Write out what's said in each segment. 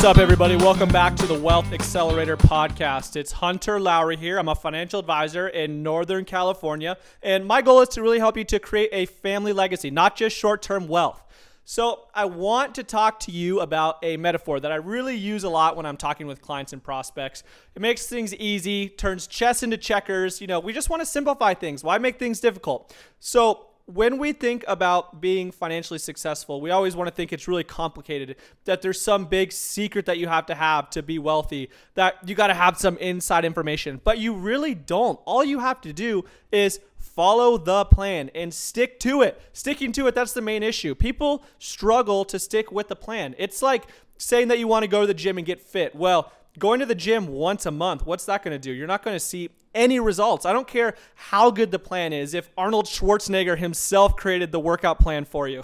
What's up, everybody? Welcome back to the Wealth Accelerator podcast. It's Hunter Lowry here. I'm a financial advisor in Northern California, and my goal is to really help you to create a family legacy, not just short term wealth. So, I want to talk to you about a metaphor that I really use a lot when I'm talking with clients and prospects. It makes things easy, turns chess into checkers. You know, we just want to simplify things. Why make things difficult? So, when we think about being financially successful, we always want to think it's really complicated, that there's some big secret that you have to have to be wealthy, that you got to have some inside information, but you really don't. All you have to do is follow the plan and stick to it. Sticking to it, that's the main issue. People struggle to stick with the plan. It's like saying that you want to go to the gym and get fit. Well, going to the gym once a month, what's that going to do? You're not going to see any results. I don't care how good the plan is. If Arnold Schwarzenegger himself created the workout plan for you,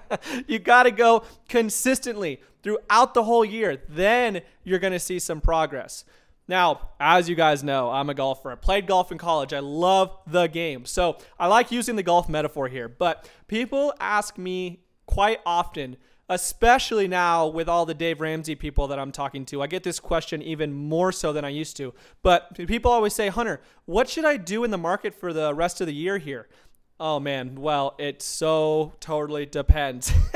you got to go consistently throughout the whole year. Then you're going to see some progress. Now, as you guys know, I'm a golfer. I played golf in college. I love the game. So I like using the golf metaphor here. But people ask me quite often, especially now with all the Dave Ramsey people that I'm talking to. I get this question even more so than I used to. But people always say, Hunter, what should I do in the market for the rest of the year here? Oh man, well, it so totally depends.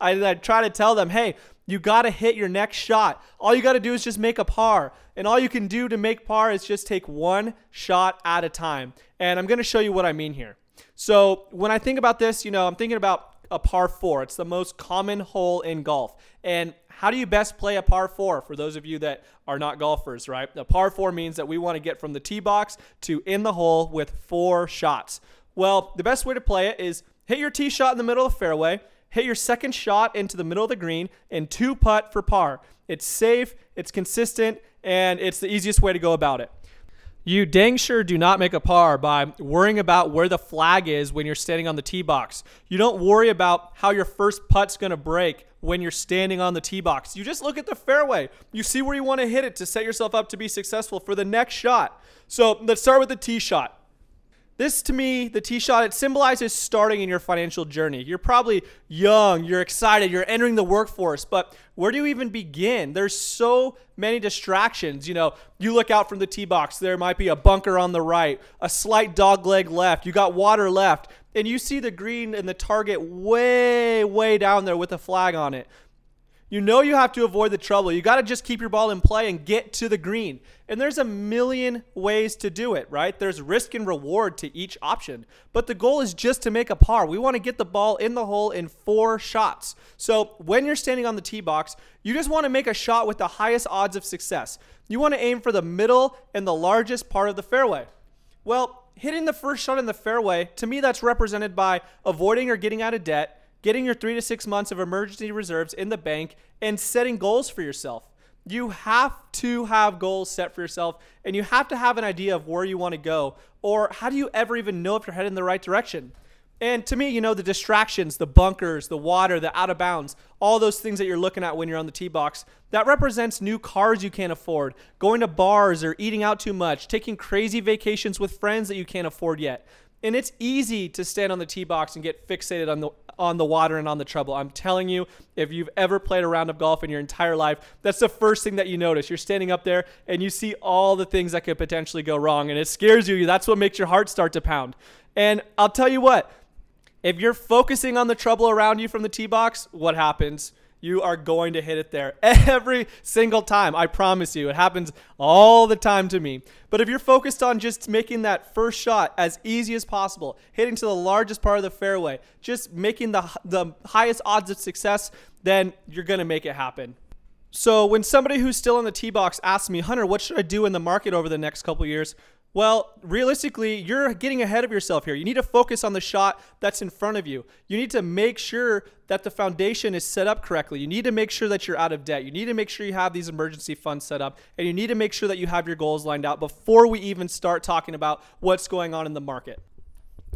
I, I, try to tell them, hey, you got to hit your next shot. All you got to do is just make a par. And all you can do to make par is just take one shot at a time. And I'm going to show you what I mean here. So when I think about this, you know, I'm thinking about a par four. It's the most common hole in golf. And how do you best play a par four for those of you that are not golfers, right? A par four means that we want to get from the tee box to in the hole with four shots. Well, the best way to play it is hit your tee shot in the middle of the fairway, hit your second shot into the middle of the green, and two putt for par. It's safe, it's consistent, and it's the easiest way to go about it. You dang sure do not make a par by worrying about where the flag is when you're standing on the tee box. You don't worry about how your first putt's going to break when you're standing on the tee box. You just look at the fairway. You see where you want to hit it to set yourself up to be successful for the next shot. So let's start with the tee shot. This to me, the tee shot, it symbolizes starting in your financial journey. You're probably young, you're excited, you're entering the workforce, but where do you even begin? There's so many distractions. You know, you look out from the tee box, there might be a bunker on the right, a slight dog leg left, you got water left, and you see the green and the target way, way down there with a flag on it. You know you have to avoid the trouble. You got to just keep your ball in play and get to the green. And there's a million ways to do it, right? There's risk and reward to each option. But the goal is just to make a par. We want to get the ball in the hole in four shots. So when you're standing on the tee box, you just want to make a shot with the highest odds of success. You want to aim for the middle and the largest part of the fairway. Well, hitting the first shot in the fairway, to me, that's represented by avoiding or getting out of debt getting your three to six months of emergency reserves in the bank, and setting goals for yourself. You have to have goals set for yourself, and you have to have an idea of where you want to go, or how do you ever even know if you're heading in the right direction? And to me, you know, the distractions, the bunkers, the water, the out of bounds, all those things that you're looking at when you're on the tee box, that represents new cars you can't afford, going to bars or eating out too much, taking crazy vacations with friends that you can't afford yet. And it's easy to stand on the tee box and get fixated on the on the water and on the trouble. I'm telling you, if you've ever played a round of golf in your entire life, that's the first thing that you notice. You're standing up there and you see all the things that could potentially go wrong, and it scares you. That's what makes your heart start to pound. And I'll tell you what, if you're focusing on the trouble around you from the tee box, what happens? You are going to hit it there every single time. I promise you. It happens all the time to me. But if you're focused on just making that first shot as easy as possible, hitting to the largest part of the fairway, just making the, the highest odds of success, then you're going to make it happen. So when somebody who's still in the tee box asks me, Hunter, what should I do in the market over the next couple years? Well, realistically, you're getting ahead of yourself here. You need to focus on the shot that's in front of you. You need to make sure that the foundation is set up correctly. You need to make sure that you're out of debt. You need to make sure you have these emergency funds set up. And you need to make sure that you have your goals lined out before we even start talking about what's going on in the market.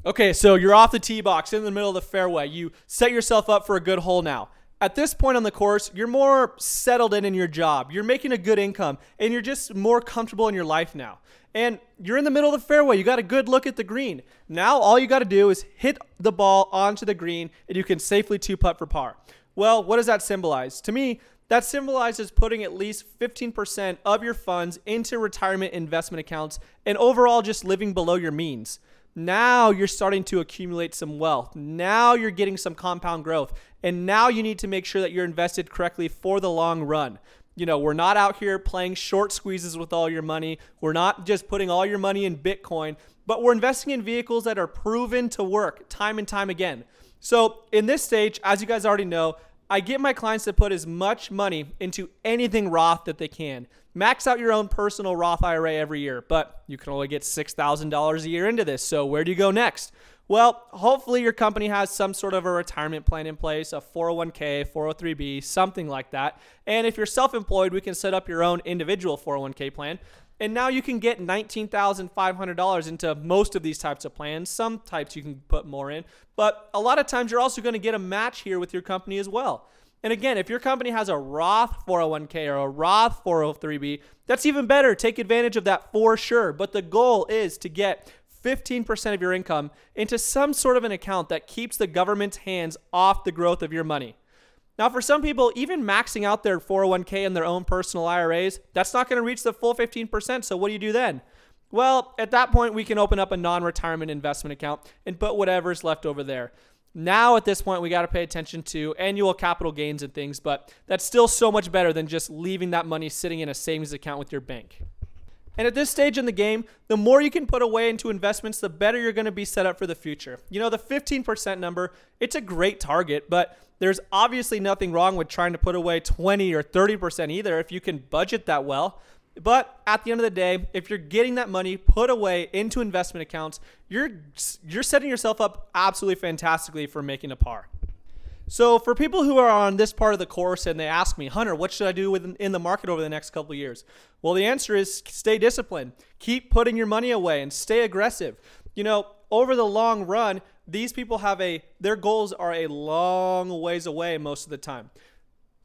Okay, so you're off the tee box in the middle of the fairway. You set yourself up for a good hole now at this point on the course, you're more settled in in your job. You're making a good income and you're just more comfortable in your life now. And you're in the middle of the fairway. You got a good look at the green. Now all you got to do is hit the ball onto the green and you can safely two putt for par. Well, what does that symbolize? To me, that symbolizes putting at least 15% of your funds into retirement investment accounts and overall just living below your means. Now you're starting to accumulate some wealth. Now you're getting some compound growth. And now you need to make sure that you're invested correctly for the long run. You know, we're not out here playing short squeezes with all your money. We're not just putting all your money in Bitcoin, but we're investing in vehicles that are proven to work time and time again. So, in this stage, as you guys already know, I get my clients to put as much money into anything Roth that they can. Max out your own personal Roth IRA every year, but you can only get $6,000 a year into this. So, where do you go next? Well, hopefully your company has some sort of a retirement plan in place, a 401k, 403b, something like that. And if you're self employed, we can set up your own individual 401k plan. And now you can get $19,500 into most of these types of plans. Some types you can put more in, but a lot of times you're also going to get a match here with your company as well. And again, if your company has a Roth 401k or a Roth 403b, that's even better. Take advantage of that for sure. But the goal is to get 15% of your income into some sort of an account that keeps the government's hands off the growth of your money. Now, for some people, even maxing out their 401k and their own personal IRAs, that's not going to reach the full 15%. So, what do you do then? Well, at that point, we can open up a non retirement investment account and put whatever's left over there. Now, at this point, we got to pay attention to annual capital gains and things, but that's still so much better than just leaving that money sitting in a savings account with your bank. And at this stage in the game, the more you can put away into investments, the better you're going to be set up for the future. You know, the 15% number, it's a great target, but there's obviously nothing wrong with trying to put away 20 or 30% either if you can budget that well. But at the end of the day, if you're getting that money put away into investment accounts, you're you're setting yourself up absolutely fantastically for making a par. So for people who are on this part of the course and they ask me, Hunter, what should I do with in the market over the next couple of years? Well, the answer is stay disciplined. Keep putting your money away and stay aggressive. You know, over the long run, these people have a their goals are a long ways away most of the time.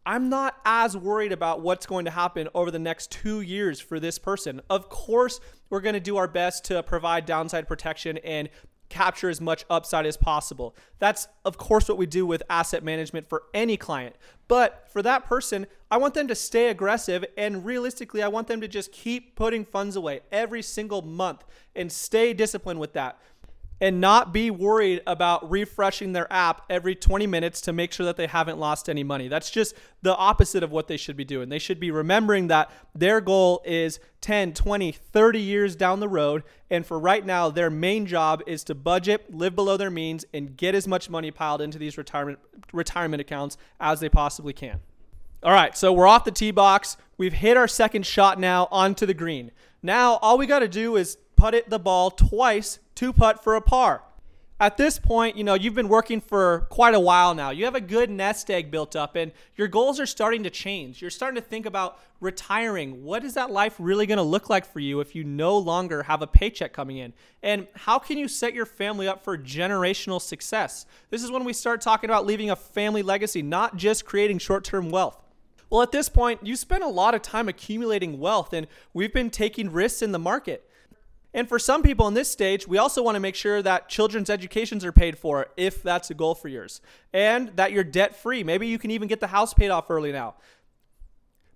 I'm not as worried about what's going to happen over the next two years for this person. Of course, we're going to do our best to provide downside protection and capture as much upside as possible. That's, of course, what we do with asset management for any client. But for that person, I want them to stay aggressive and realistically, I want them to just keep putting funds away every single month and stay disciplined with that and not be worried about refreshing their app every 20 minutes to make sure that they haven't lost any money. That's just the opposite of what they should be doing. They should be remembering that their goal is 10, 20, 30 years down the road. And for right now, their main job is to budget, live below their means, and get as much money piled into these retirement, retirement accounts as they possibly can. All right, so we're off the tee box. We've hit our second shot now onto the green. Now, all we got to do is put it the ball twice two putt for a par. At this point, you know, you've been working for quite a while now. You have a good nest egg built up and your goals are starting to change. You're starting to think about retiring. What is that life really going to look like for you if you no longer have a paycheck coming in? And how can you set your family up for generational success? This is when we start talking about leaving a family legacy, not just creating short term wealth. Well, at this point, you spend a lot of time accumulating wealth, and we've been taking risks in the market. And for some people in this stage, we also want to make sure that children's educations are paid for if that's a goal for yours, and that you're debt free. Maybe you can even get the house paid off early now.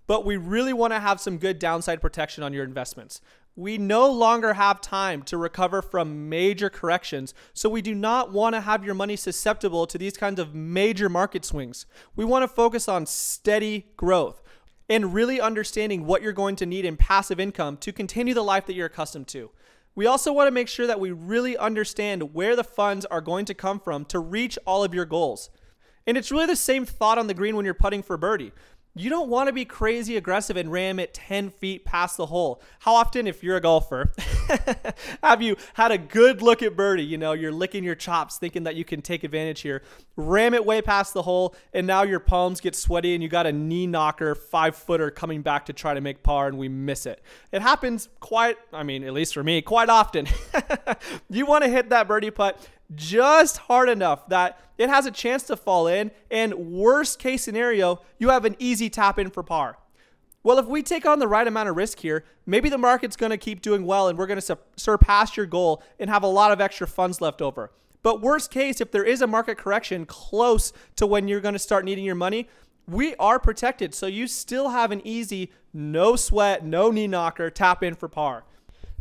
But we really want to have some good downside protection on your investments. We no longer have time to recover from major corrections, so we do not want to have your money susceptible to these kinds of major market swings. We want to focus on steady growth and really understanding what you're going to need in passive income to continue the life that you're accustomed to. We also want to make sure that we really understand where the funds are going to come from to reach all of your goals. And it's really the same thought on the green when you're putting for birdie. You don't want to be crazy aggressive and ram it 10 feet past the hole. How often, if you're a golfer, have you had a good look at birdie? You know, you're licking your chops thinking that you can take advantage here, ram it way past the hole, and now your palms get sweaty and you got a knee knocker, five footer coming back to try to make par, and we miss it. It happens quite, I mean, at least for me, quite often. you want to hit that birdie putt just hard enough that it has a chance to fall in, and worst case scenario, you have an easy tap in for par. Well, if we take on the right amount of risk here, maybe the market's going to keep doing well and we're going to su- surpass your goal and have a lot of extra funds left over. But worst case, if there is a market correction close to when you're going to start needing your money, we are protected. So you still have an easy, no sweat, no knee knocker tap in for par.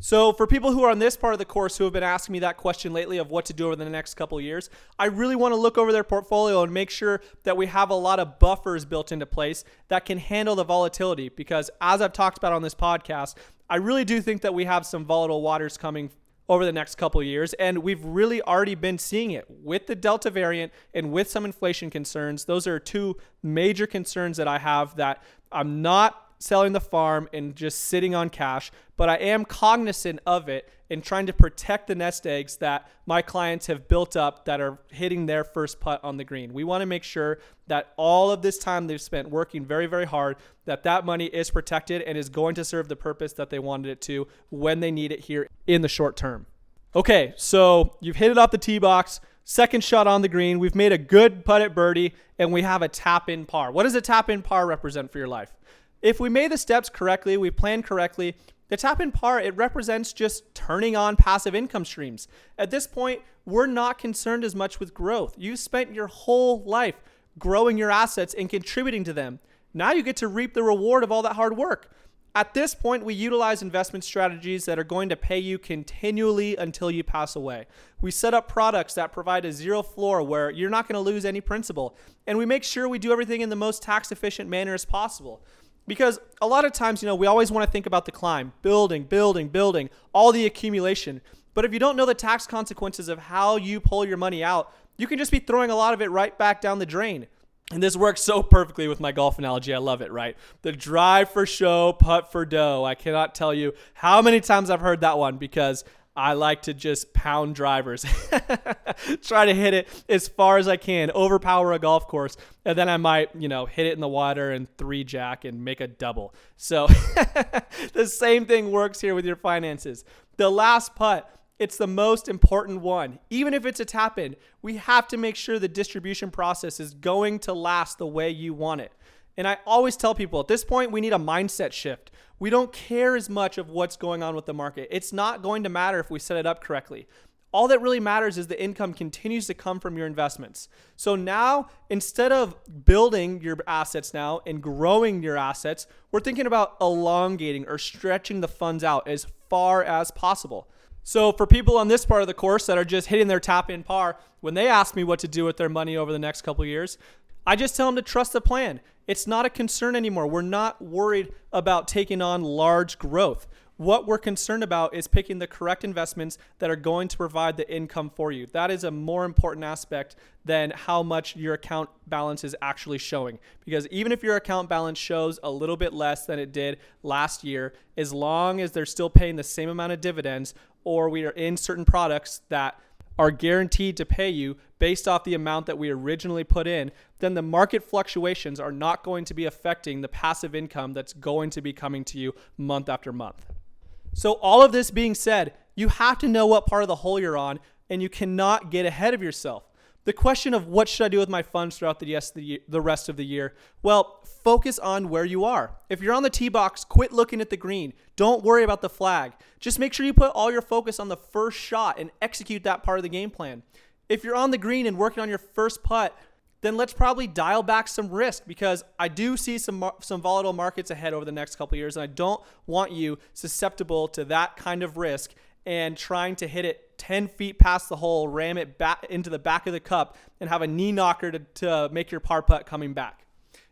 So, for people who are on this part of the course who have been asking me that question lately of what to do over the next couple years, I really want to look over their portfolio and make sure that we have a lot of buffers built into place that can handle the volatility. Because, as I've talked about on this podcast, I really do think that we have some volatile waters coming over the next couple years. And we've really already been seeing it with the Delta variant and with some inflation concerns. Those are two major concerns that I have that I'm not selling the farm and just sitting on cash, but I am cognizant of it and trying to protect the nest eggs that my clients have built up that are hitting their first putt on the green. We want to make sure that all of this time they've spent working very very hard that that money is protected and is going to serve the purpose that they wanted it to when they need it here in the short term. Okay, so you've hit it off the tee box. Second shot on the green. We've made a good putt at birdie, and we have a tap in par. What does a tap in par represent for your life? If we made the steps correctly, we planned correctly, the tap in par, it represents just turning on passive income streams. At this point, we're not concerned as much with growth. You spent your whole life growing your assets and contributing to them. Now you get to reap the reward of all that hard work. At this point, we utilize investment strategies that are going to pay you continually until you pass away. We set up products that provide a zero floor where you're not going to lose any principal. And we make sure we do everything in the most tax efficient manner as possible. Because a lot of times, you know, we always want to think about the climb, building, building, building, all the accumulation. But if you don't know the tax consequences of how you pull your money out, you can just be throwing a lot of it right back down the drain. And this works so perfectly with my golf analogy. I love it, right? The drive for show, putt for dough. I cannot tell you how many times I've heard that one because I like to just pound drivers, try to hit it as far as I can, overpower a golf course, and then I might, you know, hit it in the water and three jack and make a double. So the same thing works here with your finances. The last putt, it's the most important one. Even if it's a tap in, we have to make sure the distribution process is going to last the way you want it. And I always tell people at this point, we need a mindset shift. We don't care as much of what's going on with the market. It's not going to matter if we set it up correctly. All that really matters is the income continues to come from your investments. So now, instead of building your assets now and growing your assets, we're thinking about elongating or stretching the funds out as far as possible. So, for people on this part of the course that are just hitting their tap in par, when they ask me what to do with their money over the next couple years, I just tell them to trust the plan. It's not a concern anymore. We're not worried about taking on large growth. What we're concerned about is picking the correct investments that are going to provide the income for you. That is a more important aspect than how much your account balance is actually showing. Because even if your account balance shows a little bit less than it did last year, as long as they're still paying the same amount of dividends or we are in certain products that are guaranteed to pay you based off the amount that we originally put in, then the market fluctuations are not going to be affecting the passive income that's going to be coming to you month after month. So, all of this being said, you have to know what part of the hole you're on, and you cannot get ahead of yourself. The question of what should I do with my funds throughout the, the rest of the year? Well, focus on where you are. If you're on the tee box, quit looking at the green. Don't worry about the flag. Just make sure you put all your focus on the first shot and execute that part of the game plan. If you're on the green and working on your first putt, then let's probably dial back some risk because I do see some some volatile markets ahead over the next couple years, and I don't want you susceptible to that kind of risk and trying to hit it 10 feet past the hole, ram it back into the back of the cup, and have a knee knocker to, to make your par putt coming back.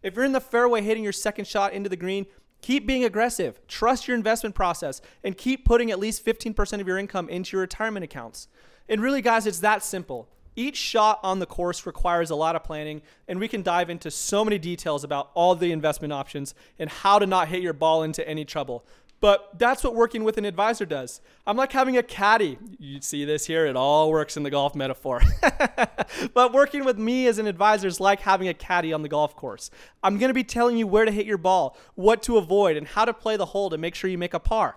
If you're in the fairway hitting your second shot into the green, keep being aggressive, trust your investment process, and keep putting at least 15% of your income into your retirement accounts. And really, guys, it's that simple. Each shot on the course requires a lot of planning, and we can dive into so many details about all the investment options and how to not hit your ball into any trouble. But that's what working with an advisor does. I'm like having a caddy. You see this here, it all works in the golf metaphor. but working with me as an advisor is like having a caddy on the golf course. I'm going to be telling you where to hit your ball, what to avoid, and how to play the hole to make sure you make a par.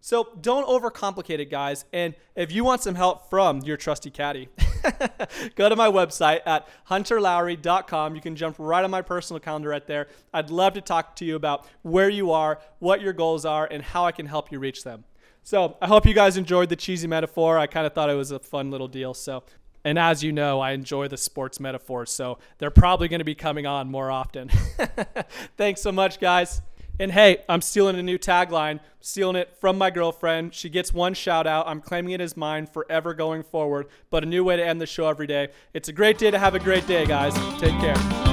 So don't overcomplicate it, guys. And if you want some help from your trusty caddy, go to my website at hunterlowry.com. You can jump right on my personal calendar right there. I'd love to talk to you about where you are, what your goals are, and how I can help you reach them. So I hope you guys enjoyed the cheesy metaphor. I kind of thought it was a fun little deal. So, and as you know, I enjoy the sports metaphors, so they're probably going to be coming on more often. Thanks so much, guys. And hey, I'm stealing a new tagline, stealing it from my girlfriend. She gets one shout out. I'm claiming it as mine forever going forward, but a new way to end the show every day. It's a great day to have a great day, guys. Take care.